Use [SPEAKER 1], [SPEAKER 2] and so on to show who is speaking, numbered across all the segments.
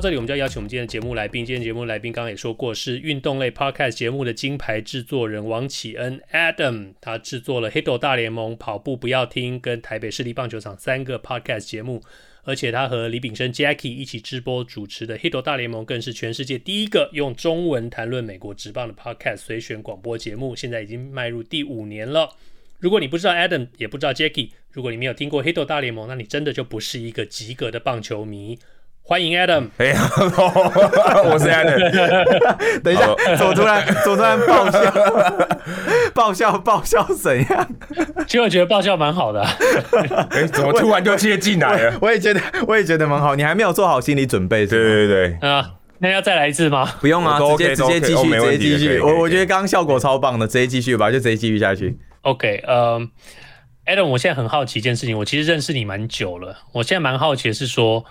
[SPEAKER 1] 到这里我们就要邀请我们今天的节目来宾。今天节目来宾刚刚也说过，是运动类 Podcast 节目的金牌制作人王启恩 Adam。他制作了《Hito 大联盟》、《跑步不要听》跟台北市立棒球场三个 Podcast 节目，而且他和李炳生 Jackie 一起直播主持的《Hito 大联盟》更是全世界第一个用中文谈论美国职棒的 Podcast 随选广播节目，现在已经迈入第五年了。如果你不知道 Adam，也不知道 Jackie，如果你没有听过《Hito 大联盟》，那你真的就不是一个及格的棒球迷。欢迎 Adam，
[SPEAKER 2] 哎呀，我是 Adam。
[SPEAKER 3] 等一下，怎么突然 怎么突然爆笑？爆笑爆笑怎样？
[SPEAKER 1] 其实我觉得爆笑蛮好的、啊。
[SPEAKER 2] 哎，怎么突然就接进来了？
[SPEAKER 3] 我也觉得，我也觉得蛮好。你还没有做好心理准备？
[SPEAKER 2] 对对对。
[SPEAKER 1] 啊，那要再来一次吗？
[SPEAKER 3] 不用啊，直接直接继续，直接继续。我我觉得刚刚效果超棒的，直接继续吧，就直接继续下去。
[SPEAKER 1] OK，呃，Adam，我现在很好奇一件事情，我其实认识你蛮久了，我现在蛮好奇的是说。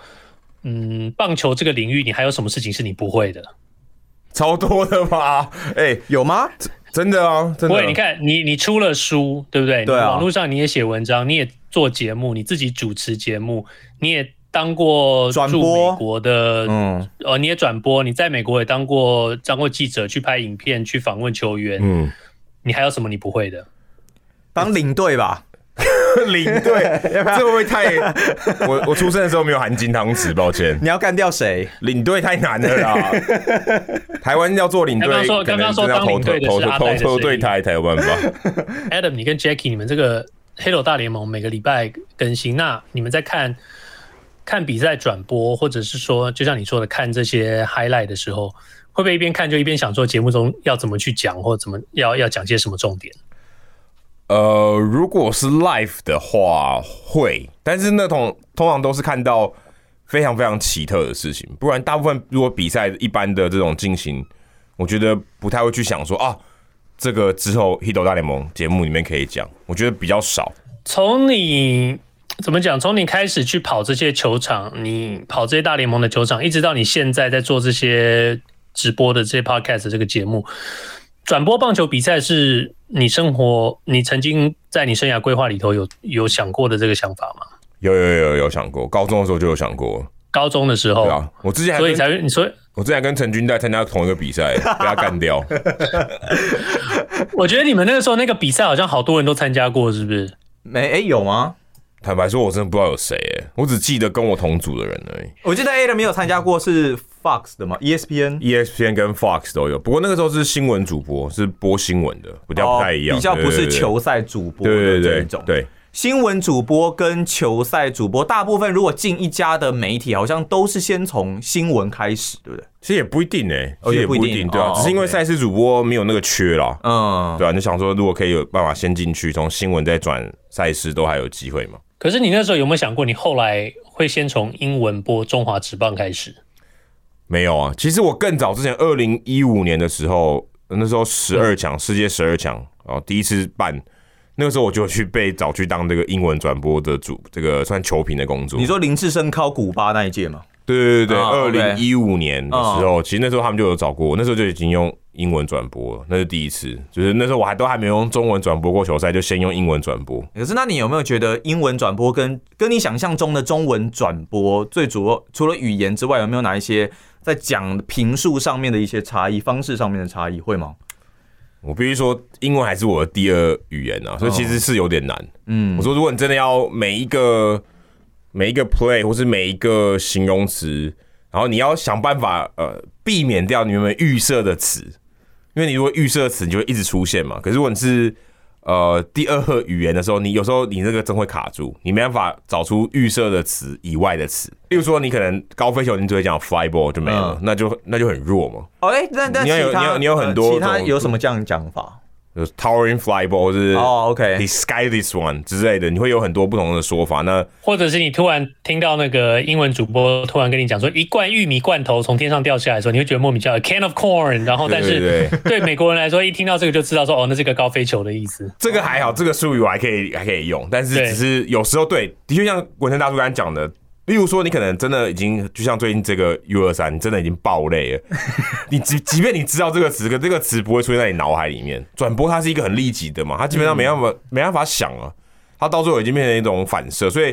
[SPEAKER 1] 嗯，棒球这个领域，你还有什么事情是你不会的？
[SPEAKER 2] 超多的吧？哎、欸，有吗？真的啊，真的。
[SPEAKER 1] 不会，你看，你你出了书，对不对？
[SPEAKER 3] 对啊。
[SPEAKER 1] 网络上你也写文章，你也做节目，你自己主持节目，你也当过驻美国的，嗯，哦，你也转播，你在美国也当过当过记者，去拍影片，去访问球员。嗯，你还有什么你不会的？
[SPEAKER 3] 当领队吧。
[SPEAKER 2] 领队，这会不会太 我我出生的时候没有含金汤匙，抱歉。
[SPEAKER 3] 你要干掉谁？
[SPEAKER 2] 领队太难了啦！台湾要做领队，刚刚说刚刚说当领队的是阿呆的对台才有办法。
[SPEAKER 1] Adam，你跟 Jackie，你们这个 Hito 大联盟每个礼拜更新，那你们在看看比赛转播，或者是说，就像你说的，看这些 highlight 的时候，会不会一边看就一边想说节目中要怎么去讲，或怎么要要讲些什么重点？
[SPEAKER 2] 呃，如果是 live 的话会，但是那通通常都是看到非常非常奇特的事情，不然大部分如果比赛一般的这种进行，我觉得不太会去想说啊，这个之后 Hito 大联盟节目里面可以讲，我觉得比较少。
[SPEAKER 1] 从你怎么讲？从你开始去跑这些球场，你跑这些大联盟的球场，一直到你现在在做这些直播的这些 podcast 这个节目。转播棒球比赛是你生活，你曾经在你生涯规划里头有有想过的这个想法吗？
[SPEAKER 2] 有有有有想过，高中的时候就有想过。
[SPEAKER 1] 高中的时候，
[SPEAKER 2] 对啊，我之前还
[SPEAKER 1] 所以才你说
[SPEAKER 2] 我之前跟陈军在参加同一个比赛，被他干掉。
[SPEAKER 1] 我觉得你们那个时候那个比赛好像好多人都参加过，是不是？
[SPEAKER 3] 没哎、欸，有吗？
[SPEAKER 2] 坦白说，我真的不知道有谁哎，我只记得跟我同组的人而已。
[SPEAKER 3] 我记得 Adam 没有参加过是 Fox 的吗？ESPN、
[SPEAKER 2] ESPN 跟 Fox 都有，不过那个时候是新闻主播，是播新闻的，比较不太一样，
[SPEAKER 3] 哦、比较不是球赛主播的这种。对新闻主播跟球赛主播，大部分如果进一家的媒体，好像都是先从新闻开始，对不对？
[SPEAKER 2] 其实也不一定哎，其实也不一定，对啊，只是因为赛事主播没有那个缺啦，嗯，对啊，你想说如果可以有办法先进去，从新闻再转赛事，都还有机会嘛？
[SPEAKER 1] 可是你那时候有没有想过，你后来会先从英文播中华职棒开始？
[SPEAKER 2] 没有啊，其实我更早之前，二零一五年的时候，那时候十二强世界十二强，然后第一次办，那个时候我就去被找去当这个英文转播的主，这个算球评的工作。
[SPEAKER 3] 你说林志升考古巴那一届吗？
[SPEAKER 2] 对对对对，二零一五年的时候，oh, okay. 其实那时候他们就有找过我，那时候就已经用。英文转播，那是第一次，就是那时候我还都还没用中文转播过球赛，就先用英文转播。
[SPEAKER 3] 可是，那你有没有觉得英文转播跟跟你想象中的中文转播最主要除了语言之外，有没有哪一些在讲评述上面的一些差异、方式上面的差异，会吗？
[SPEAKER 2] 我必须说，英文还是我的第二语言啊，所以其实是有点难。嗯，我说如果你真的要每一个每一个 play 或是每一个形容词，然后你要想办法呃避免掉你们预设的词。因为你如果预设词，你就会一直出现嘛。可是如果你是呃第二语言的时候，你有时候你那个真会卡住，你没办法找出预设的词以外的词。例如说，你可能高飞球，你只会讲 fly ball 就没了，嗯、那就那就很弱嘛。
[SPEAKER 3] 哦，哎、欸，那那你有你有你有很多，其他有什么这样讲法？
[SPEAKER 2] 就是 towering fly ball，或是
[SPEAKER 3] 哦，OK，he
[SPEAKER 2] sky this one 之类的，你会有很多不同的说法。那
[SPEAKER 1] 或者是你突然听到那个英文主播突然跟你讲说，一罐玉米罐头从天上掉下来的时候，你会觉得莫名其妙，a can of corn。然后，但是 对美国人来说，一听到这个就知道说，哦，那是个高飞球的意思。
[SPEAKER 2] 这个还好，这个术语我还可以还可以用，但是只是有时候对，的确像文成大叔刚才讲的。例如说，你可能真的已经就像最近这个 U 二三，你真的已经爆累了。你即即便你知道这个词，可这个词不会出现在你脑海里面。转播它是一个很立即的嘛，它基本上没办法没办法想啊。它到最后已经变成一种反射。所以，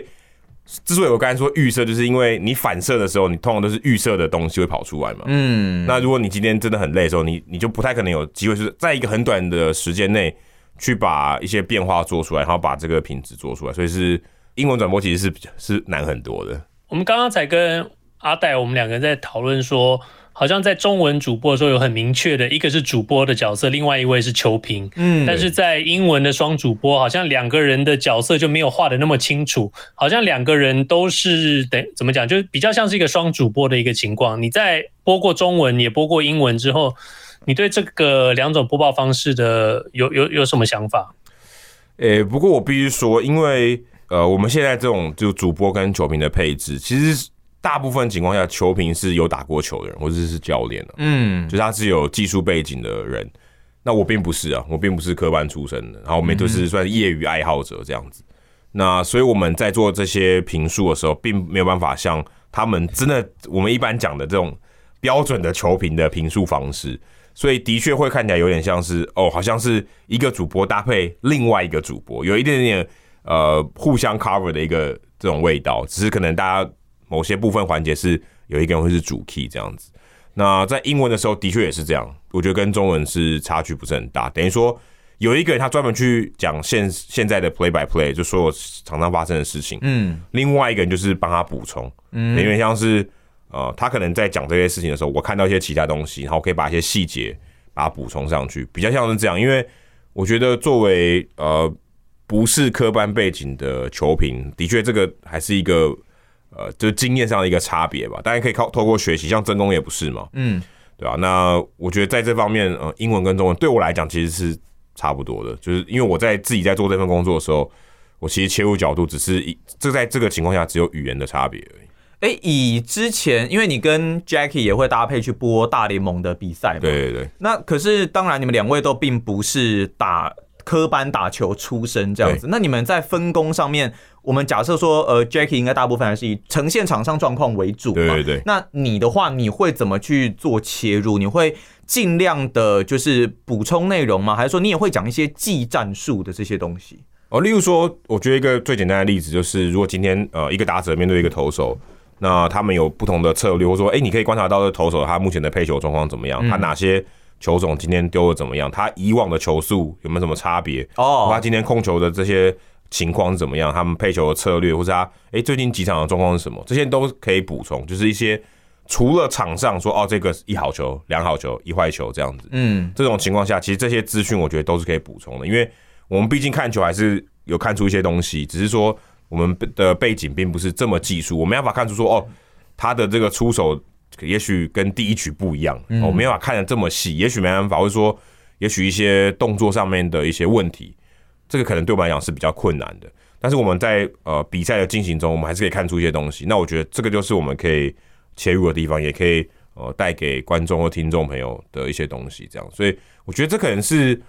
[SPEAKER 2] 之所以我刚才说预设，就是因为你反射的时候，你通常都是预设的东西会跑出来嘛。嗯。那如果你今天真的很累的时候，你你就不太可能有机会是在一个很短的时间内去把一些变化做出来，然后把这个品质做出来。所以是。英文转播其实是比较是难很多的。
[SPEAKER 1] 我们刚刚才跟阿戴，我们两个人在讨论说，好像在中文主播的时候有很明确的，一个是主播的角色，另外一位是球评。嗯，但是在英文的双主播，好像两个人的角色就没有画的那么清楚，好像两个人都是等怎么讲，就比较像是一个双主播的一个情况。你在播过中文也播过英文之后，你对这个两种播报方式的有有有什么想法？
[SPEAKER 2] 诶、欸，不过我必须说，因为。呃，我们现在这种就主播跟球评的配置，其实大部分情况下，球评是有打过球的人，或者是教练的，嗯，就是他是有技术背景的人。那我并不是啊，我并不是科班出身的，然后我们都是算业余爱好者这样子。那所以我们在做这些评述的时候，并没有办法像他们真的我们一般讲的这种标准的球评的评述方式，所以的确会看起来有点像是哦，好像是一个主播搭配另外一个主播，有一点点。呃，互相 cover 的一个这种味道，只是可能大家某些部分环节是有一个人会是主 key 这样子。那在英文的时候，的确也是这样，我觉得跟中文是差距不是很大。等于说有一个人他专门去讲现现在的 play by play，就所有常常发生的事情。嗯，另外一个人就是帮他补充，嗯，因为像是呃，他可能在讲这些事情的时候，我看到一些其他东西，然后可以把一些细节把它补充上去，比较像是这样。因为我觉得作为呃。不是科班背景的球评，的确这个还是一个呃，就是经验上的一个差别吧。当然可以靠透过学习，像曾公也不是嘛，嗯，对啊？那我觉得在这方面，呃，英文跟中文对我来讲其实是差不多的，就是因为我在自己在做这份工作的时候，我其实切入角度只是一，这在这个情况下只有语言的差别而已。
[SPEAKER 3] 哎、欸，以之前，因为你跟 Jackie 也会搭配去播大联盟的比赛嘛，
[SPEAKER 2] 对对对。
[SPEAKER 3] 那可是当然，你们两位都并不是打。科班打球出身这样子，那你们在分工上面，我们假设说，呃，Jackie 应该大部分还是以呈现场上状况为主嘛？
[SPEAKER 2] 对对对。
[SPEAKER 3] 那你的话，你会怎么去做切入？你会尽量的，就是补充内容吗？还是说你也会讲一些技战术的这些东西？
[SPEAKER 2] 哦，例如说，我觉得一个最简单的例子就是，如果今天呃一个打者面对一个投手，那他们有不同的策略，或者说，哎、欸，你可以观察到这投手他目前的配球状况怎么样，他哪些？球种今天丢的怎么样？他以往的球速有没有什么差别？哦，他今天控球的这些情况是怎么样？他们配球的策略，或是他哎、欸、最近几场的状况是什么？这些都可以补充，就是一些除了场上说哦，这个一好球、两好球、一坏球这样子。嗯，这种情况下，其实这些资讯我觉得都是可以补充的，因为我们毕竟看球还是有看出一些东西，只是说我们的背景并不是这么技术，我没办法看出说哦，他的这个出手。也许跟第一曲不一样，我没办法看得这么细。也许没办法，或者说，也许一些动作上面的一些问题，这个可能对我们来讲是比较困难的。但是我们在呃比赛的进行中，我们还是可以看出一些东西。那我觉得这个就是我们可以切入的地方，也可以呃带给观众或听众朋友的一些东西。这样，所以我觉得这可能是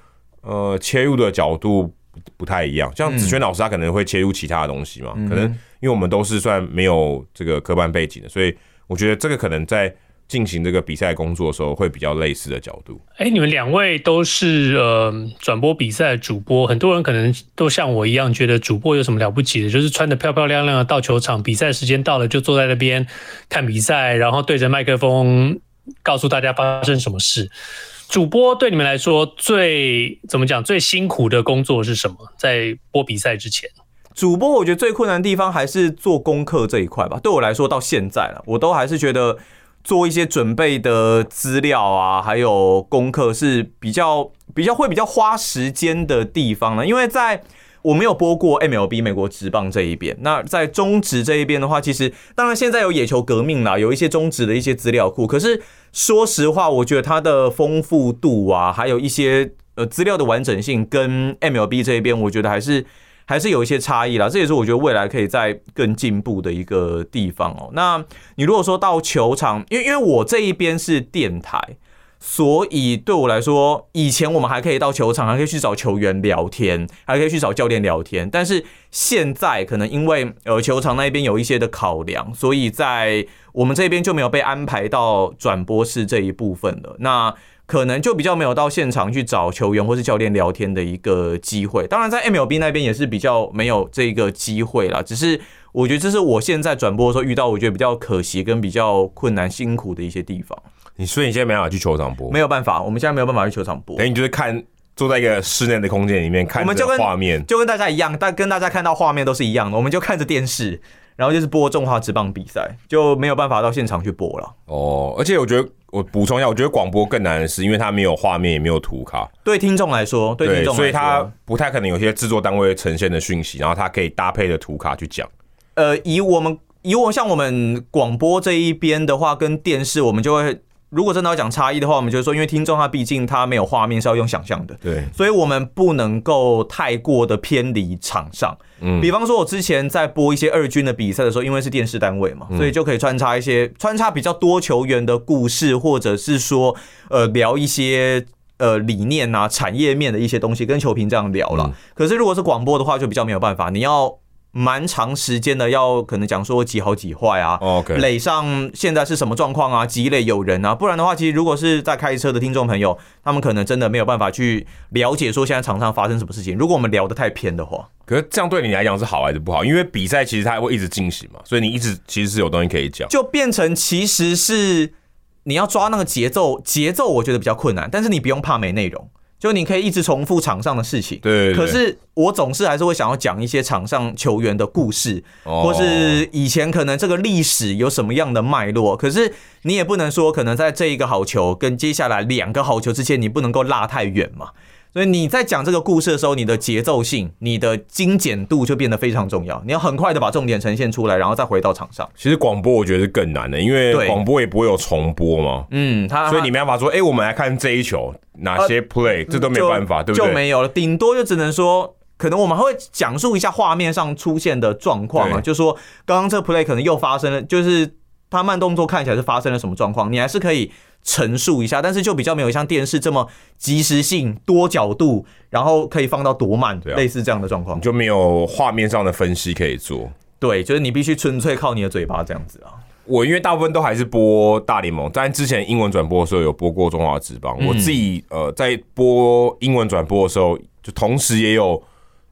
[SPEAKER 2] 呃切入的角度不太一样。像子轩老师他可能会切入其他的东西嘛，可能因为我们都是算没有这个科班背景的，所以。我觉得这个可能在进行这个比赛工作的时候会比较类似的角度。
[SPEAKER 1] 哎、你们两位都是呃转播比赛的主播，很多人可能都像我一样觉得主播有什么了不起的，就是穿得漂漂亮亮的到球场，比赛时间到了就坐在那边看比赛，然后对着麦克风告诉大家发生什么事。主播对你们来说最怎么讲最辛苦的工作是什么？在播比赛之前。
[SPEAKER 3] 主播我觉得最困难的地方还是做功课这一块吧。对我来说，到现在了，我都还是觉得做一些准备的资料啊，还有功课是比较比较会比较花时间的地方呢。因为在我没有播过 MLB 美国职棒这一边，那在中职这一边的话，其实当然现在有野球革命啦，有一些中职的一些资料库。可是说实话，我觉得它的丰富度啊，还有一些。呃资料的完整性跟 MLB 这一边，我觉得还是还是有一些差异啦。这也是我觉得未来可以再更进步的一个地方哦。那你如果说到球场，因为因为我这一边是电台。所以对我来说，以前我们还可以到球场，还可以去找球员聊天，还可以去找教练聊天。但是现在可能因为呃球场那边有一些的考量，所以在我们这边就没有被安排到转播室这一部分了。那可能就比较没有到现场去找球员或是教练聊天的一个机会。当然，在 MLB 那边也是比较没有这个机会啦。只是我觉得这是我现在转播的时候遇到我觉得比较可惜跟比较困难辛苦的一些地方。
[SPEAKER 2] 你所以你现在没办法去球场播？
[SPEAKER 3] 没有办法，我们现在没有办法去球场播。
[SPEAKER 2] 等于你就是看坐在一个室内的空间里面看我们就跟画面，
[SPEAKER 3] 就跟大家一样，但跟大家看到画面都是一样的。我们就看着电视，然后就是播中华职棒比赛，就没有办法到现场去播了。
[SPEAKER 2] 哦，而且我觉得我补充一下，我觉得广播更难的是，因为它没有画面，也没有图卡。
[SPEAKER 3] 对听众来说，对听众来说，
[SPEAKER 2] 所以它不太可能有些制作单位呈现的讯息，然后它可以搭配的图卡去讲。
[SPEAKER 3] 呃，以我们以我像我们广播这一边的话，跟电视我们就会。如果真的要讲差异的话，我们就是说，因为听众他毕竟他没有画面，是要用想象的，
[SPEAKER 2] 对，
[SPEAKER 3] 所以我们不能够太过的偏离场上。嗯，比方说，我之前在播一些二军的比赛的时候，因为是电视单位嘛，所以就可以穿插一些穿插比较多球员的故事，或者是说，呃，聊一些呃理念啊、产业面的一些东西，跟球评这样聊了。可是如果是广播的话，就比较没有办法，你要。蛮长时间的，要可能讲说几好几坏啊
[SPEAKER 2] ，OK，
[SPEAKER 3] 垒上现在是什么状况啊？几垒有人啊？不然的话，其实如果是在开车的听众朋友，他们可能真的没有办法去了解说现在场上发生什么事情。如果我们聊得太偏的话，
[SPEAKER 2] 可是这样对你来讲是好还是不好？因为比赛其实它会一直进行嘛，所以你一直其实是有东西可以讲，
[SPEAKER 3] 就变成其实是你要抓那个节奏，节奏我觉得比较困难，但是你不用怕没内容。就你可以一直重复场上的事情，
[SPEAKER 2] 对。
[SPEAKER 3] 可是我总是还是会想要讲一些场上球员的故事，哦，或是以前可能这个历史有什么样的脉络。可是你也不能说，可能在这一个好球跟接下来两个好球之间，你不能够拉太远嘛。所以你在讲这个故事的时候，你的节奏性、你的精简度就变得非常重要。你要很快的把重点呈现出来，然后再回到场上。
[SPEAKER 2] 其实广播我觉得是更难的，因为广播也不会有重播嘛。嗯，他所以你没办法说，哎、欸，我们来看这一球哪些 play，、呃、这都没有办法，对不对？
[SPEAKER 3] 就没有了，顶多就只能说，可能我们还会讲述一下画面上出现的状况啊，就说刚刚这 play 可能又发生了，就是他慢动作看起来是发生了什么状况，你还是可以。陈述一下，但是就比较没有像电视这么及时性、多角度，然后可以放到多慢，对啊，类似这样的状况，
[SPEAKER 2] 你就没有画面上的分析可以做。
[SPEAKER 3] 对，就是你必须纯粹靠你的嘴巴这样子啊。
[SPEAKER 2] 我因为大部分都还是播大联盟，但之前英文转播的时候有播过中华职棒。嗯、我自己呃在播英文转播的时候，就同时也有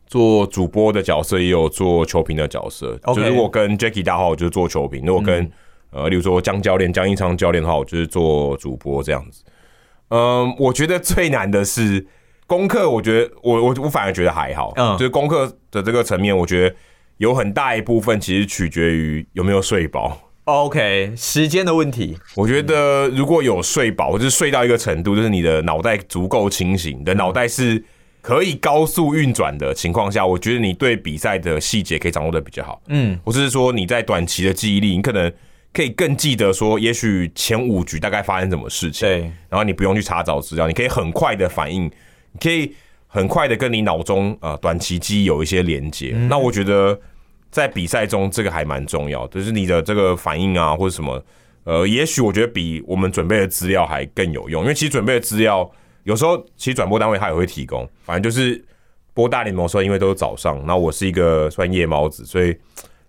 [SPEAKER 2] 做主播的角色，也有做球评的角色。就如果跟 Jackie 大号就是做球评，如果跟、嗯呃，例如说江教练、江一昌教练的话，我就是做主播这样子。嗯，我觉得最难的是功课。我觉得我我我反而觉得还好。嗯，就是功课的这个层面，我觉得有很大一部分其实取决于有没有睡饱。
[SPEAKER 3] OK，时间的问题。
[SPEAKER 2] 我觉得如果有睡饱，或者是睡到一个程度，就是你的脑袋足够清醒，你的脑袋是可以高速运转的情况下，我觉得你对比赛的细节可以掌握的比较好。嗯，或者是说你在短期的记忆力，你可能。可以更记得说，也许前五局大概发生什么事情，对，然后你不用去查找资料，你可以很快的反应，你可以很快的跟你脑中呃短期记忆有一些连接。嗯。那我觉得在比赛中这个还蛮重要，就是你的这个反应啊或者什么，呃，也许我觉得比我们准备的资料还更有用，因为其实准备的资料有时候其实转播单位他也会提供，反正就是播大联盟的时候，因为都是早上，那我是一个算夜猫子，所以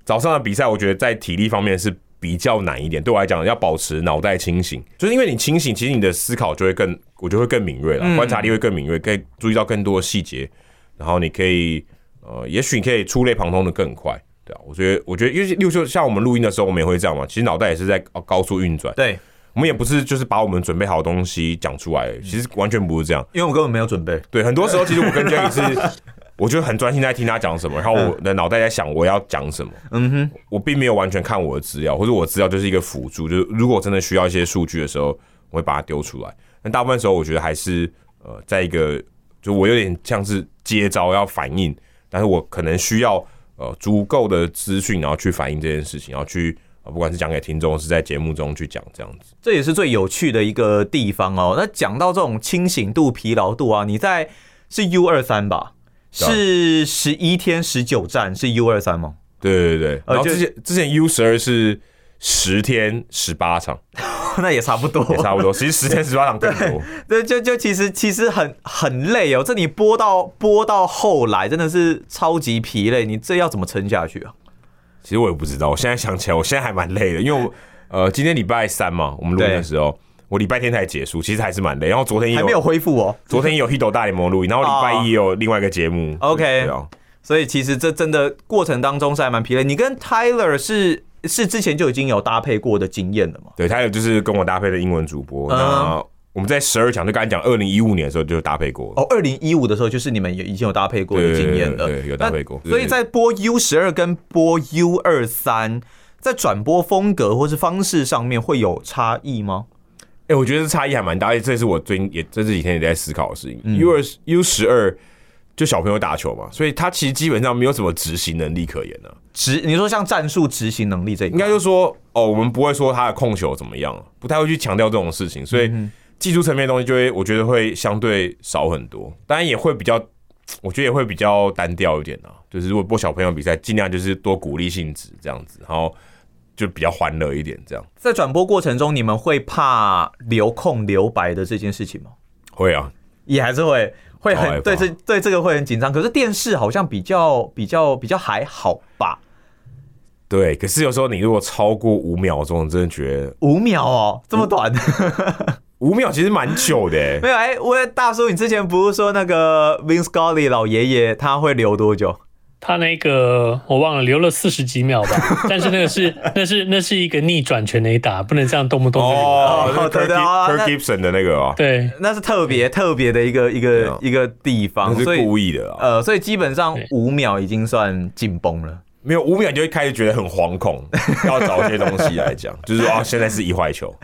[SPEAKER 2] 早上的比赛我觉得在体力方面是。比较难一点，对我来讲，要保持脑袋清醒，就是因为你清醒，其实你的思考就会更，我觉得会更敏锐了，观察力会更敏锐，可以注意到更多的细节，然后你可以，呃，也许你可以触类旁通的更快，对啊，我觉得，我觉得，因为六就像我们录音的时候，我们也会这样嘛，其实脑袋也是在高速运转，
[SPEAKER 3] 对，
[SPEAKER 2] 我们也不是就是把我们准备好的东西讲出来，其实完全不是这样，
[SPEAKER 3] 因为我根本没有准备，
[SPEAKER 2] 对，很多时候其实我跟 Jacky 是。我就很专心在听他讲什么，然后我的脑袋在想我要讲什么。嗯哼，我并没有完全看我的资料，或者我的资料就是一个辅助。就是如果真的需要一些数据的时候，我会把它丢出来。但大部分时候，我觉得还是呃，在一个就我有点像是接招要反应，但是我可能需要呃足够的资讯，然后去反映这件事情，然后去不管是讲给听众，是在节目中去讲这样子，
[SPEAKER 3] 这也是最有趣的一个地方哦。那讲到这种清醒度、疲劳度啊，你在是 U 二三吧？是十一天十九站是 U 二三吗？
[SPEAKER 2] 对对对，然后之前之前 U 十二是十天十八场，
[SPEAKER 3] 那也差不多，
[SPEAKER 2] 也差不多。其实十天十八场更多，
[SPEAKER 3] 对，就就其实其实很很累哦。这你播到播到后来真的是超级疲累，你这要怎么撑下去啊？
[SPEAKER 2] 其实我也不知道，我现在想起来，我现在还蛮累的，因为我呃今天礼拜三嘛，我们录音的时候，我礼拜天才结束，其实还是蛮累。然后昨天也有
[SPEAKER 3] 还没有恢复哦，
[SPEAKER 2] 昨天也有 Hito 大联盟录音，然后礼拜一也有另外一个节目。
[SPEAKER 3] OK，
[SPEAKER 2] 对啊。
[SPEAKER 3] 所以其实这真的过程当中是还蛮疲累。你跟 Tyler 是是之前就已经有搭配过的经验了吗？
[SPEAKER 2] 对，他有就是跟我搭配的英文主播。嗯、那我们在十二强就刚才讲，二零一五年的时候就搭配过。
[SPEAKER 3] 哦，二零一五的时候就是你们也已经有搭配过的经验了，
[SPEAKER 2] 对，有搭配过。
[SPEAKER 3] 所以在播 U 十二跟播 U 二三，在转播风格或是方式上面会有差异吗？
[SPEAKER 2] 哎、欸，我觉得差异还蛮大，而且这是我最近也这这几天也在思考的事情。嗯、U 二 U 十二。就小朋友打球嘛，所以他其实基本上没有什么执行能力可言的、啊。
[SPEAKER 3] 执你说像战术执行能力这一块，
[SPEAKER 2] 应该就是说哦，我们不会说他的控球怎么样，不太会去强调这种事情，所以技术层面的东西就会我觉得会相对少很多。当然也会比较，我觉得也会比较单调一点啊。就是如果播小朋友比赛，尽量就是多鼓励性质这样子，然后就比较欢乐一点这样。
[SPEAKER 3] 在转播过程中，你们会怕留空留白的这件事情吗？
[SPEAKER 2] 会啊，
[SPEAKER 3] 也还是会。会很对这对这个会很紧张，可是电视好像比较比较比较还好吧？
[SPEAKER 2] 对，可是有时候你如果超过五秒钟，真的觉得
[SPEAKER 3] 五秒哦，这么短，
[SPEAKER 2] 五秒其实蛮久的。
[SPEAKER 3] 没有哎，我大叔，你之前不是说那个 Vin Scully 老爷爷他会留多久？
[SPEAKER 1] 他那个我忘了，留了四十几秒吧，但是那个是那是那是一个逆转全垒打，不能这样动不动就
[SPEAKER 2] 哦，对对，Kirk Gibson 的那个哦，
[SPEAKER 1] 对，
[SPEAKER 3] 那是特别特别的一个一个一个地方，
[SPEAKER 2] 是故意的，
[SPEAKER 3] 呃，所以基本上五秒已经算紧绷了。
[SPEAKER 2] 没有五秒，你就会开始觉得很惶恐，要找一些东西来讲，就是说啊，现在是一坏球，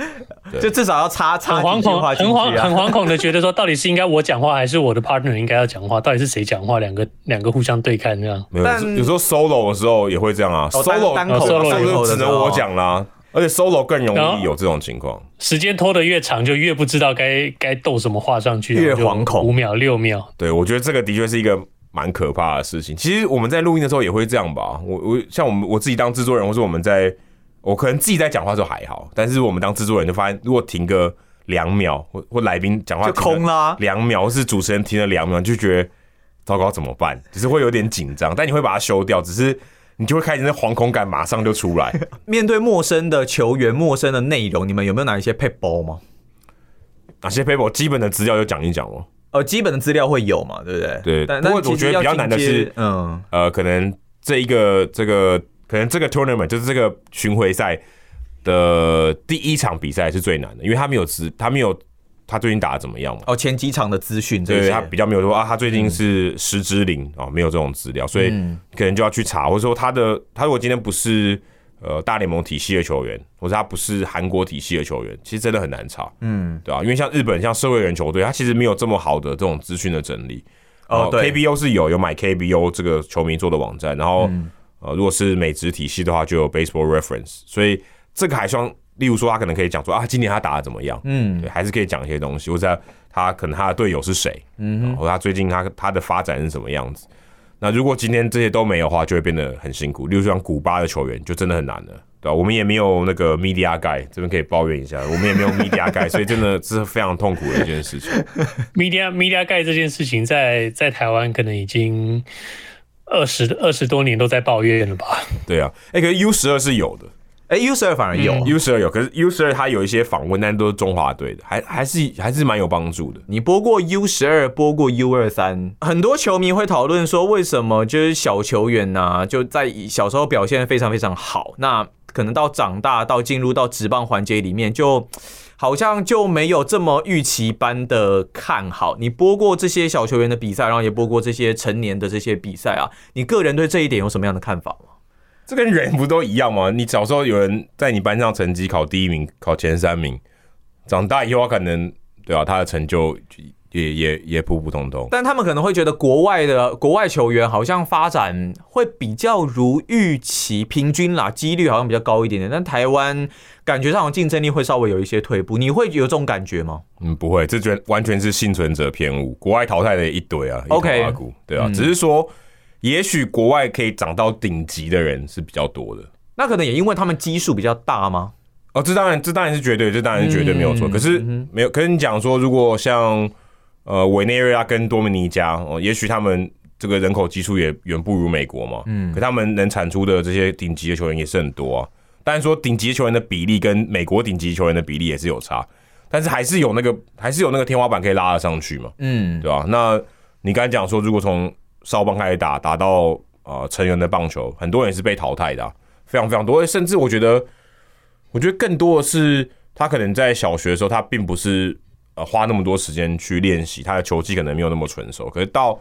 [SPEAKER 3] 就至少要插插几句话进去啊，
[SPEAKER 1] 很惶很惶恐的觉得说，到底是应该我讲话，还是我的 partner 应该要讲话？到底是谁讲话？两个两个互相对看这样。
[SPEAKER 2] 没有，有时候 solo 的时候也会这样啊，solo
[SPEAKER 3] 单口
[SPEAKER 2] solo 只能我讲啦，而且 solo 更容易有这种情况。
[SPEAKER 1] 时间拖得越长，就越不知道该该斗什么话上去，
[SPEAKER 3] 越惶恐。
[SPEAKER 1] 五秒六秒，
[SPEAKER 2] 对，我觉得这个的确是一个。蛮可怕的事情。其实我们在录音的时候也会这样吧。我我像我们我自己当制作人，或是我们在，我可能自己在讲话的时候还好，但是我们当制作人就发现，如果停个两秒，或或来宾讲话
[SPEAKER 3] 就空了
[SPEAKER 2] 两秒，或是主持人停了两秒，就觉得糟糕怎么办？只是会有点紧张，但你会把它修掉，只是你就会开始那惶恐感马上就出来。
[SPEAKER 3] 面对陌生的球员、陌生的内容，你们有没有哪一些撇步吗？
[SPEAKER 2] 哪些撇步？基本的资料就讲一讲哦。
[SPEAKER 3] 呃，基本的资料会有嘛，对不对？
[SPEAKER 2] 对，但不过我觉得比较难的是，嗯，呃，可能这一个这个，可能这个 tournament 就是这个巡回赛的第一场比赛是最难的，因为他没有资，他没有他最近打的怎么样嘛？
[SPEAKER 3] 哦，前几场的资讯，
[SPEAKER 2] 对，他比较没有说啊，他最近是十支零哦，没有这种资料，所以可能就要去查，或者说他的他如果今天不是。呃，大联盟体系的球员，或者他不是韩国体系的球员，其实真的很难查，嗯，对吧、啊？因为像日本，像社会人球队，他其实没有这么好的这种资讯的整理。哦，对，KBO 是有有买 KBO 这个球迷做的网站，然后、嗯、呃，如果是美职体系的话，就有 Baseball Reference，所以这个还算，例如说他可能可以讲说啊，今年他打的怎么样，嗯，对，还是可以讲一些东西，或者他可能他的队友是谁，嗯，或者他最近他他的发展是什么样子。那如果今天这些都没有的话，就会变得很辛苦。例如像古巴的球员，就真的很难了，对吧？我们也没有那个 media guy，这边可以抱怨一下，我们也没有 media guy，所以真的是非常痛苦的一件事情。
[SPEAKER 1] media media guy 这件事情在，在在台湾可能已经二十二十多年都在抱怨了吧？
[SPEAKER 2] 对啊，哎、欸，可是 U 十二是有的。
[SPEAKER 3] 哎，U 十二反而有
[SPEAKER 2] ，U 十二有，可是 U 十二它有一些访问，但都是中华队的，还还是还是蛮有帮助的。
[SPEAKER 3] 你播过 U 十二，播过 U 二三，很多球迷会讨论说，为什么就是小球员呐、啊，就在小时候表现非常非常好，那可能到长大到进入到职棒环节里面，就好像就没有这么预期般的看好。你播过这些小球员的比赛，然后也播过这些成年的这些比赛啊，你个人对这一点有什么样的看法吗？
[SPEAKER 2] 这跟人不都一样吗？你小时候有人在你班上成绩考第一名、考前三名，长大以后可能对啊，他的成就也也也普普通通。
[SPEAKER 3] 但他们可能会觉得国外的国外球员好像发展会比较如预期，平均啦，几率好像比较高一点点。但台湾感觉上竞争力会稍微有一些退步，你会有这种感觉吗？
[SPEAKER 2] 嗯，不会，这全完全是幸存者偏误。国外淘汰的一堆啊
[SPEAKER 3] ，OK，
[SPEAKER 2] 对啊，嗯、只是说也许国外可以涨到顶级的人是比较多的。
[SPEAKER 3] 那可能也因为他们基数比较大吗？
[SPEAKER 2] 哦，这当然，这当然是绝对，这当然是绝对没有错。嗯、可是没有，可是你讲说，如果像呃委内瑞拉跟多米尼加，哦，也许他们这个人口基数也远不如美国嘛。嗯。可他们能产出的这些顶级的球员也是很多啊。当然说顶级球员的比例跟美国顶级球员的比例也是有差，但是还是有那个还是有那个天花板可以拉得上去嘛。嗯，对吧？那你刚才讲说，如果从少棒开始打，打到呃成人的棒球，很多人也是被淘汰的、非常非常多，甚至我觉得。我觉得更多的是，他可能在小学的时候，他并不是呃花那么多时间去练习，他的球技可能没有那么纯熟。可是到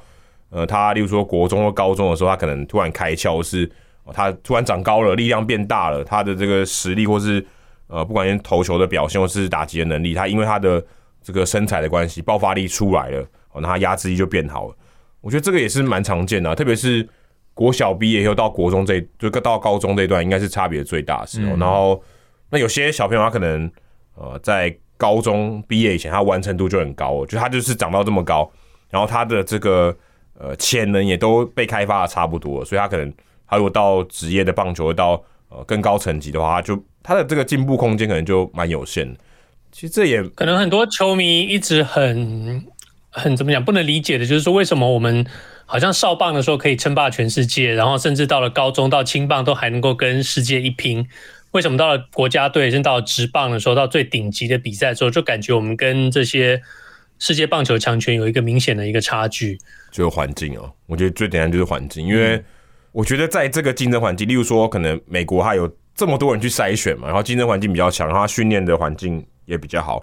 [SPEAKER 2] 呃他例如说国中或高中的时候，他可能突然开窍，是他突然长高了，力量变大了，他的这个实力或是呃不管是投球的表现或是打击的能力，他因为他的这个身材的关系，爆发力出来了，哦那他压制力就变好了。我觉得这个也是蛮常见的啊，特别是国小毕业以后到国中这就到高中这一段，应该是差别最大的时候，然后。那有些小朋友他可能呃在高中毕业以前，他完成度就很高，就他就是长到这么高，然后他的这个呃潜能也都被开发的差不多，所以他可能他如果到职业的棒球到呃更高层级的话，他就他的这个进步空间可能就蛮有限的。其实这也
[SPEAKER 1] 可能很多球迷一直很很怎么讲不能理解的，就是说为什么我们好像少棒的时候可以称霸全世界，然后甚至到了高中到青棒都还能够跟世界一拼。为什么到了国家队，甚至到了职棒的时候，到最顶级的比赛的时候，就感觉我们跟这些世界棒球强权有一个明显的一个差距？
[SPEAKER 2] 就是环境哦，我觉得最简单就是环境，因为我觉得在这个竞争环境，例如说可能美国它有这么多人去筛选嘛，然后竞争环境比较强，然后训练的环境也比较好，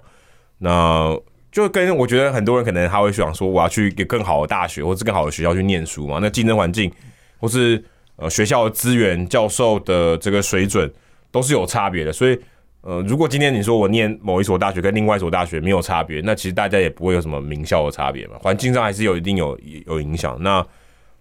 [SPEAKER 2] 那就跟我觉得很多人可能他会想说，我要去一个更好的大学或是更好的学校去念书嘛，那竞争环境或是呃学校的资源、教授的这个水准。都是有差别的，所以，呃，如果今天你说我念某一所大学跟另外一所大学没有差别，那其实大家也不会有什么名校的差别嘛，环境上还是有一定有有影响。那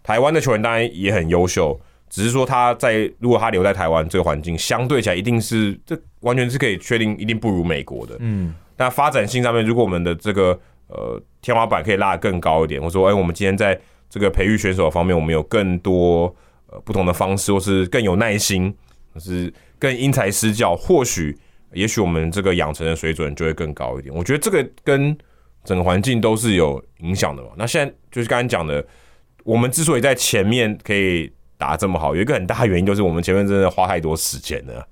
[SPEAKER 2] 台湾的球员当然也很优秀，只是说他在如果他留在台湾这个环境，相对起来一定是这完全是可以确定一定不如美国的。嗯，那发展性上面，如果我们的这个呃天花板可以拉得更高一点，或者说，哎，我们今天在这个培育选手方面，我们有更多呃不同的方式，或是更有耐心，就是。更因材施教，或许，也许我们这个养成的水准就会更高一点。我觉得这个跟整个环境都是有影响的嘛。那现在就是刚才讲的，我们之所以在前面可以打这么好，有一个很大原因就是我们前面真的花太多时间了。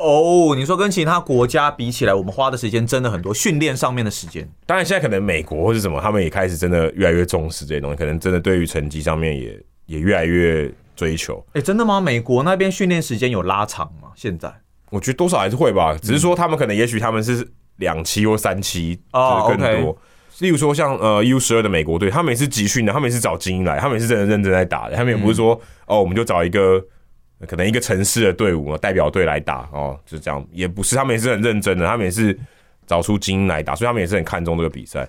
[SPEAKER 3] 哦，你说跟其他国家比起来，我们花的时间真的很多，训练上面的时间。
[SPEAKER 2] 当然，现在可能美国或是什么，他们也开始真的越来越重视这些东西，可能真的对于成绩上面也也越来越。追求，
[SPEAKER 3] 哎、欸，真的吗？美国那边训练时间有拉长吗？现在
[SPEAKER 2] 我觉得多少还是会吧，只是说他们可能，也许他们是两期或三期，哦，更多。Oh, okay. 例如说像呃 U 十二的美国队，他们也是集训的，他们也是找精英来，他们也是真的认真在打的，他们也不是说、嗯、哦，我们就找一个可能一个城市的队伍代表队来打哦，就这样，也不是，他们也是很认真的，他们也是找出精英来打，所以他们也是很看重这个比赛。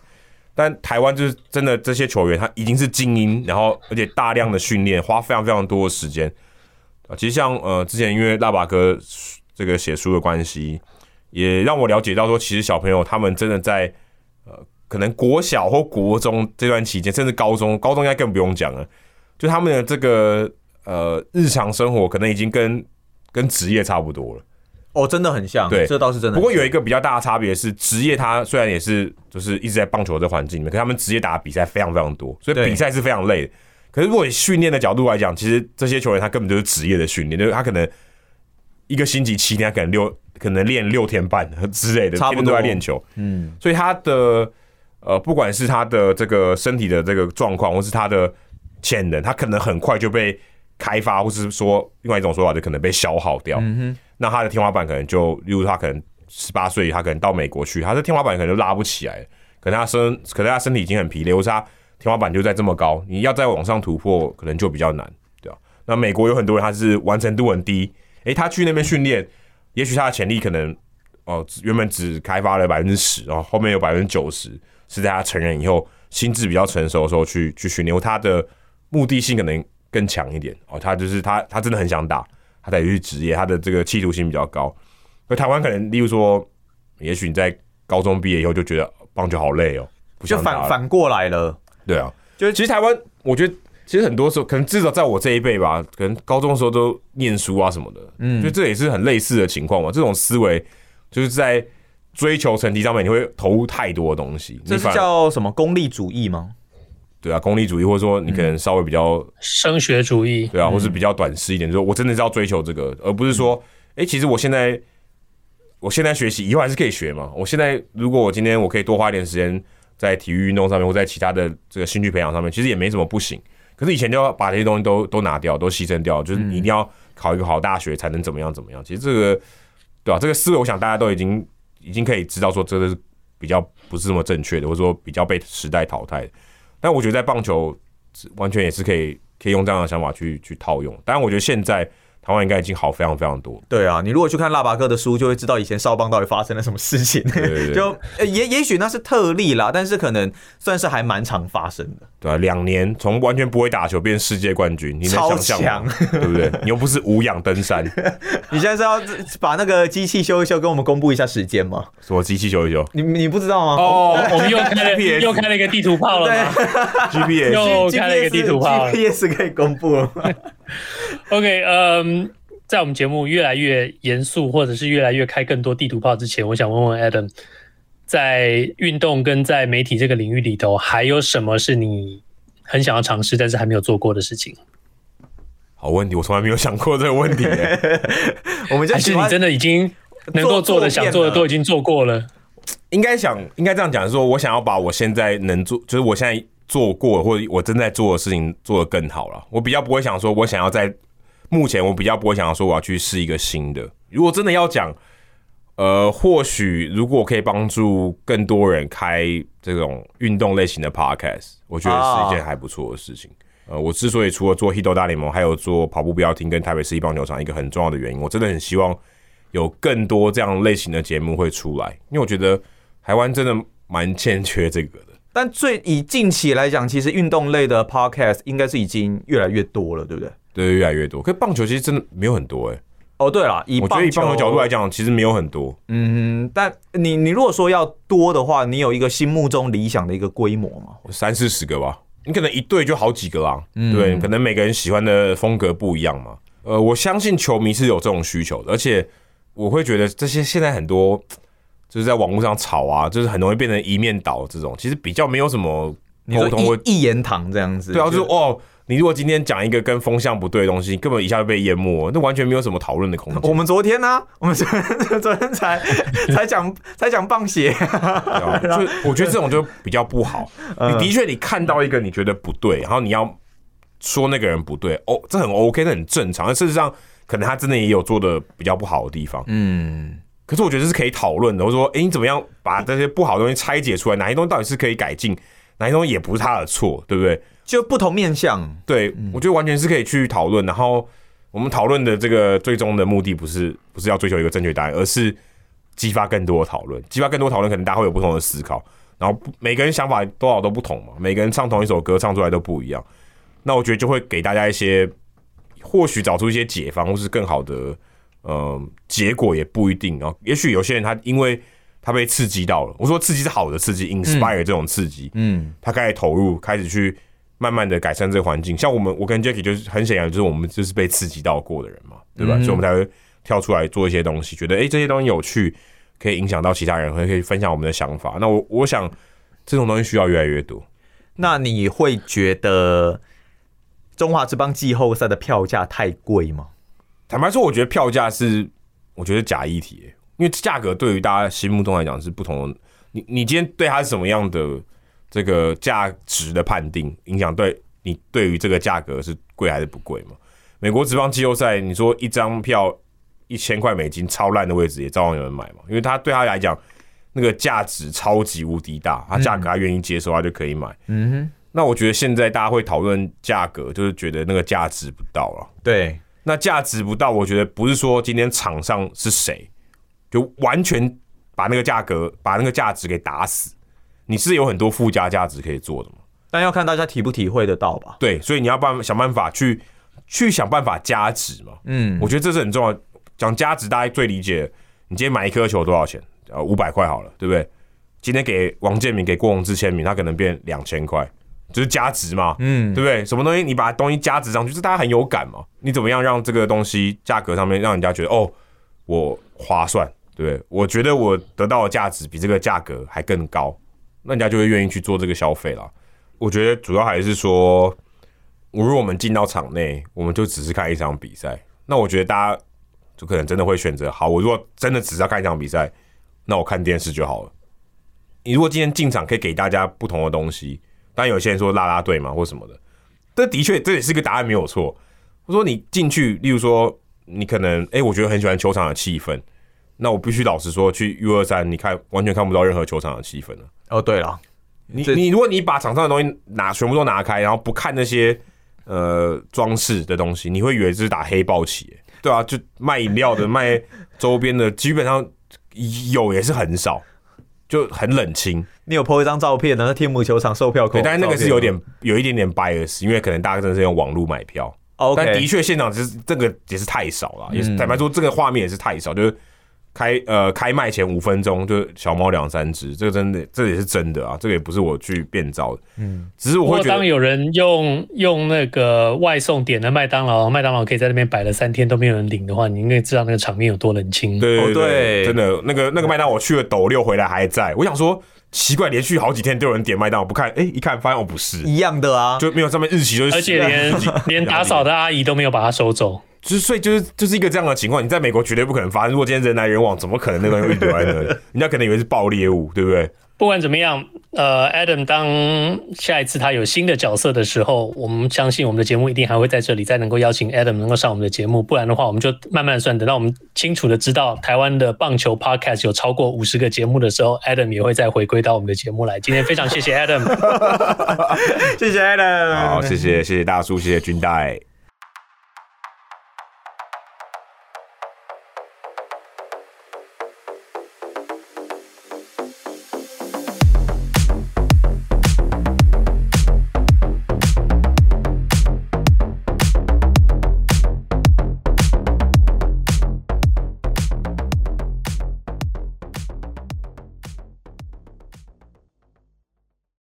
[SPEAKER 2] 但台湾就是真的，这些球员他已经是精英，然后而且大量的训练，花非常非常多的时间啊。其实像呃之前因为腊八哥这个写书的关系，也让我了解到说，其实小朋友他们真的在呃可能国小或国中这段期间，甚至高中，高中应该更不用讲了，就他们的这个呃日常生活可能已经跟跟职业差不多了。
[SPEAKER 3] 哦，真的很像，
[SPEAKER 2] 对，
[SPEAKER 3] 这倒是真的。
[SPEAKER 2] 不过有一个比较大的差别是，职业他虽然也是就是一直在棒球的环境里面，可是他们职业打的比赛非常非常多，所以比赛是非常累的。可是如果以训练的角度来讲，其实这些球员他根本就是职业的训练，就是他可能一个星期七天，他可能六可能练六天半之类的，差不多都在练球。嗯，所以他的呃，不管是他的这个身体的这个状况，或是他的潜能，他可能很快就被开发，或是说另外一种说法，就可能被消耗掉。嗯哼。那他的天花板可能就，例如他可能十八岁，他可能到美国去，他的天花板可能就拉不起来，可能他身，可能他身体已经很疲累，或是他天花板就在这么高，你要再往上突破，可能就比较难，对吧？那美国有很多人他是完成度很低，诶，他去那边训练，也许他的潜力可能哦，原本只开发了百分之十，然后后面有百分之九十是在他成人以后，心智比较成熟的时候去去训练，他的目的性可能更强一点哦。他就是他他真的很想打，他才去职业，他的这个企图心比较高。而台湾可能，例如说，也许你在高中毕业以后就觉得棒球好累哦，
[SPEAKER 3] 就反反过来了。
[SPEAKER 2] 对啊，就是其实台湾，我觉得。其实很多时候，可能至少在我这一辈吧，可能高中的时候都念书啊什么的，嗯，就这也是很类似的情况嘛。这种思维就是在追求成绩上面，你会投入太多的东西。
[SPEAKER 3] 这是叫什么功利主义吗？
[SPEAKER 2] 对啊，功利主义，或者说你可能稍微比较
[SPEAKER 1] 升学主义，
[SPEAKER 2] 对啊，或是比较短视一点，就是我真的是要追求这个，而不是说，哎，其实我现在我现在学习以后还是可以学嘛。我现在如果我今天我可以多花一点时间在体育运动上面，或在其他的这个兴趣培养上面，其实也没什么不行。可是以前就要把这些东西都都拿掉，都牺牲掉，就是你一定要考一个好大学才能怎么样怎么样。其实这个，对吧、啊？这个思维，我想大家都已经已经可以知道，说这个是比较不是这么正确的，或者说比较被时代淘汰。但我觉得在棒球完全也是可以可以用这样的想法去去套用。当然，我觉得现在。台湾应该已经好非常非常多。对
[SPEAKER 3] 啊，你如果去看腊八哥的书，就会知道以前少棒到底发生了什么事情。
[SPEAKER 2] 对对对
[SPEAKER 3] 就也也许那是特例啦，但是可能算是还蛮常发生的。
[SPEAKER 2] 对啊，两年从完全不会打球变世界冠军，你能想象吗？对不对？你又不是无氧登山。
[SPEAKER 3] 你现在是要把那个机器修一修，跟我们公布一下时间吗？
[SPEAKER 2] 什么机器修一修？
[SPEAKER 3] 你你不知道吗？
[SPEAKER 1] 哦，我们又开了 P S，又开了一个地图炮了吗
[SPEAKER 2] ？GPS
[SPEAKER 1] 又开了一个地图炮
[SPEAKER 3] ，GPS 可以公布了。
[SPEAKER 1] OK，嗯、um,，在我们节目越来越严肃，或者是越来越开更多地图炮之前，我想问问 Adam，在运动跟在媒体这个领域里头，还有什么是你很想要尝试，但是还没有做过的事情？
[SPEAKER 2] 好问题，我从来没有想过这个问题。
[SPEAKER 3] 我们就
[SPEAKER 1] 还是你真的已经能够做的、想做的都已经做过了？
[SPEAKER 2] 应该想，应该这样讲，说我想要把我现在能做，就是我现在做过或者我正在做的事情做得更好了。我比较不会想说，我想要在。目前我比较不会想要说我要去试一个新的。如果真的要讲，呃，或许如果可以帮助更多人开这种运动类型的 podcast，我觉得是一件还不错的事情。呃，我之所以除了做 Hito 大联盟，还有做跑步不要停跟台北市一棒球场，一个很重要的原因，我真的很希望有更多这样类型的节目会出来，因为我觉得台湾真的蛮欠缺这个的。
[SPEAKER 3] 但最以近期来讲，其实运动类的 podcast 应该是已经越来越多了，对不对？
[SPEAKER 2] 对，越来越多。可是棒球其实真的没有很多哎、欸。
[SPEAKER 3] 哦，对了，以
[SPEAKER 2] 我觉得以棒球角度来讲，其实没有很多。
[SPEAKER 3] 嗯，但你你如果说要多的话，你有一个心目中理想的一个规模吗？
[SPEAKER 2] 三四十个吧。你可能一队就好几个啊。嗯、对，可能每个人喜欢的风格不一样嘛。呃，我相信球迷是有这种需求的，而且我会觉得这些现在很多就是在网络上吵啊，就是很容易变成一面倒这种，其实比较没有什么沟通或
[SPEAKER 3] 一言堂这样子。
[SPEAKER 2] 对啊，就是哦。你如果今天讲一个跟风向不对的东西，根本一下就被淹没，那完全没有什么讨论的空间。
[SPEAKER 3] 我们昨天呢、啊，我们昨天昨天才才讲才讲棒鞋，
[SPEAKER 2] 就 我觉得这种就比较不好。你的确你看到一个你觉得不对，然后你要说那个人不对，哦，这很 OK，这很正常。但事实上，可能他真的也有做的比较不好的地方。嗯，可是我觉得这是可以讨论的。我说，哎，你怎么样把这些不好的东西拆解出来？哪些东西到底是可以改进？哪些东西也不是他的错，对不对？
[SPEAKER 3] 就不同面向，
[SPEAKER 2] 对，我觉得完全是可以去讨论。然后我们讨论的这个最终的目的，不是不是要追求一个正确答案，而是激发更多的讨论。激发更多讨论，可能大家会有不同的思考。然后每个人想法多少都不同嘛，每个人唱同一首歌唱出来都不一样。那我觉得就会给大家一些，或许找出一些解方，或是更好的，嗯、呃，结果也不一定。然后也许有些人他因为他被刺激到了，我说刺激是好的刺激，inspire 这种刺激，嗯，他开始投入，开始去。慢慢的改善这个环境，像我们，我跟 Jacky 就是很显然就是我们就是被刺激到过的人嘛，对吧？嗯、所以我们才会跳出来做一些东西，觉得哎、欸，这些东西有趣，可以影响到其他人，可以分享我们的想法。那我我想这种东西需要越来越多。
[SPEAKER 3] 那你会觉得中华之邦季后赛的票价太贵吗？
[SPEAKER 2] 坦白说，我觉得票价是我觉得假议题，因为价格对于大家心目中来讲是不同的。你你今天对它是什么样的？这个价值的判定影响对你对于这个价格是贵还是不贵嘛？美国职棒季后赛，你说一张票一千块美金，超烂的位置也照样有人买嘛？因为他对他来讲，那个价值超级无敌大，他价格他愿意接受，他就可以买。嗯哼。那我觉得现在大家会讨论价格，就是觉得那个价值不到了。
[SPEAKER 3] 对，
[SPEAKER 2] 那价值不到，我觉得不是说今天场上是谁，就完全把那个价格、把那个价值给打死。你是有很多附加价值可以做的嘛？
[SPEAKER 3] 但要看大家体不体会得到吧。
[SPEAKER 2] 对，所以你要办想办法去去想办法加值嘛。嗯，我觉得这是很重要。讲加值，大家最理解，你今天买一颗球多少钱？呃，五百块好了，对不对？今天给王建民、给郭宏志签名，他可能变两千块，就是加值嘛。嗯，对不对？什么东西你把东西加值上去，就是大家很有感嘛。你怎么样让这个东西价格上面让人家觉得哦，我划算，对不对？我觉得我得到的价值比这个价格还更高，那人家就会愿意去做这个消费了。我觉得主要还是说，如果我们进到场内，我们就只是看一场比赛，那我觉得大家就可能真的会选择，好，我如果真的只是要看一场比赛，那我看电视就好了。你如果今天进场可以给大家不同的东西，当然有些人说啦啦队嘛或什么的，这的确这也是个答案没有错。我说你进去，例如说你可能哎、我觉得很喜欢球场的气氛，那我必须老实说，去 U 二三你看完全看不到任何球场的气氛了。
[SPEAKER 3] 哦，对了。
[SPEAKER 2] 你你如果你把场上的东西拿全部都拿开，然后不看那些呃装饰的东西，你会以为这是打黑豹旗，对啊，就卖饮料的、卖周边的，基本上有也是很少，就很冷清。
[SPEAKER 3] 你有 po 一张照片呢？天母球场售票口，
[SPEAKER 2] 对，但是那个是有点有一点点 bias，因为可能大家真的是用网络买票。Okay. 但的确现场其实这个也是太少了，也是坦白说这个画面也是太少，就是。开呃开卖前五分钟就小猫两三只，这个真的这也是真的啊，这个也不是我去变造的，嗯，只是我会觉得，
[SPEAKER 1] 当有人用用那个外送点的麦当劳，麦当劳可以在那边摆了三天都没有人领的话，你应该知道那个场面有多冷清。
[SPEAKER 2] 对对真的那个那个麦当劳我去了斗六回来还在，我想说奇怪，连续好几天都有人点麦当劳，不看哎一看发现我不是。
[SPEAKER 3] 一样的啊，
[SPEAKER 2] 就没有上面日期，就是
[SPEAKER 1] 而且连 连打扫的阿姨都没有把它收走。
[SPEAKER 2] 就是所以就是就是一个这样的情况，你在美国绝对不可能发生。如果今天人来人往，怎么可能那个东西会留在那里？人家可能以为是爆裂物，对不对？
[SPEAKER 1] 不管怎么样，呃，Adam 当下一次他有新的角色的时候，我们相信我们的节目一定还会在这里再能够邀请 Adam 能够上我们的节目。不然的话，我们就慢慢算，等到我们清楚的知道台湾的棒球 Podcast 有超过五十个节目的时候，Adam 也会再回归到我们的节目来。今天非常谢谢 Adam，
[SPEAKER 3] 谢谢 Adam，
[SPEAKER 2] 好，谢谢谢谢大叔，谢谢军代。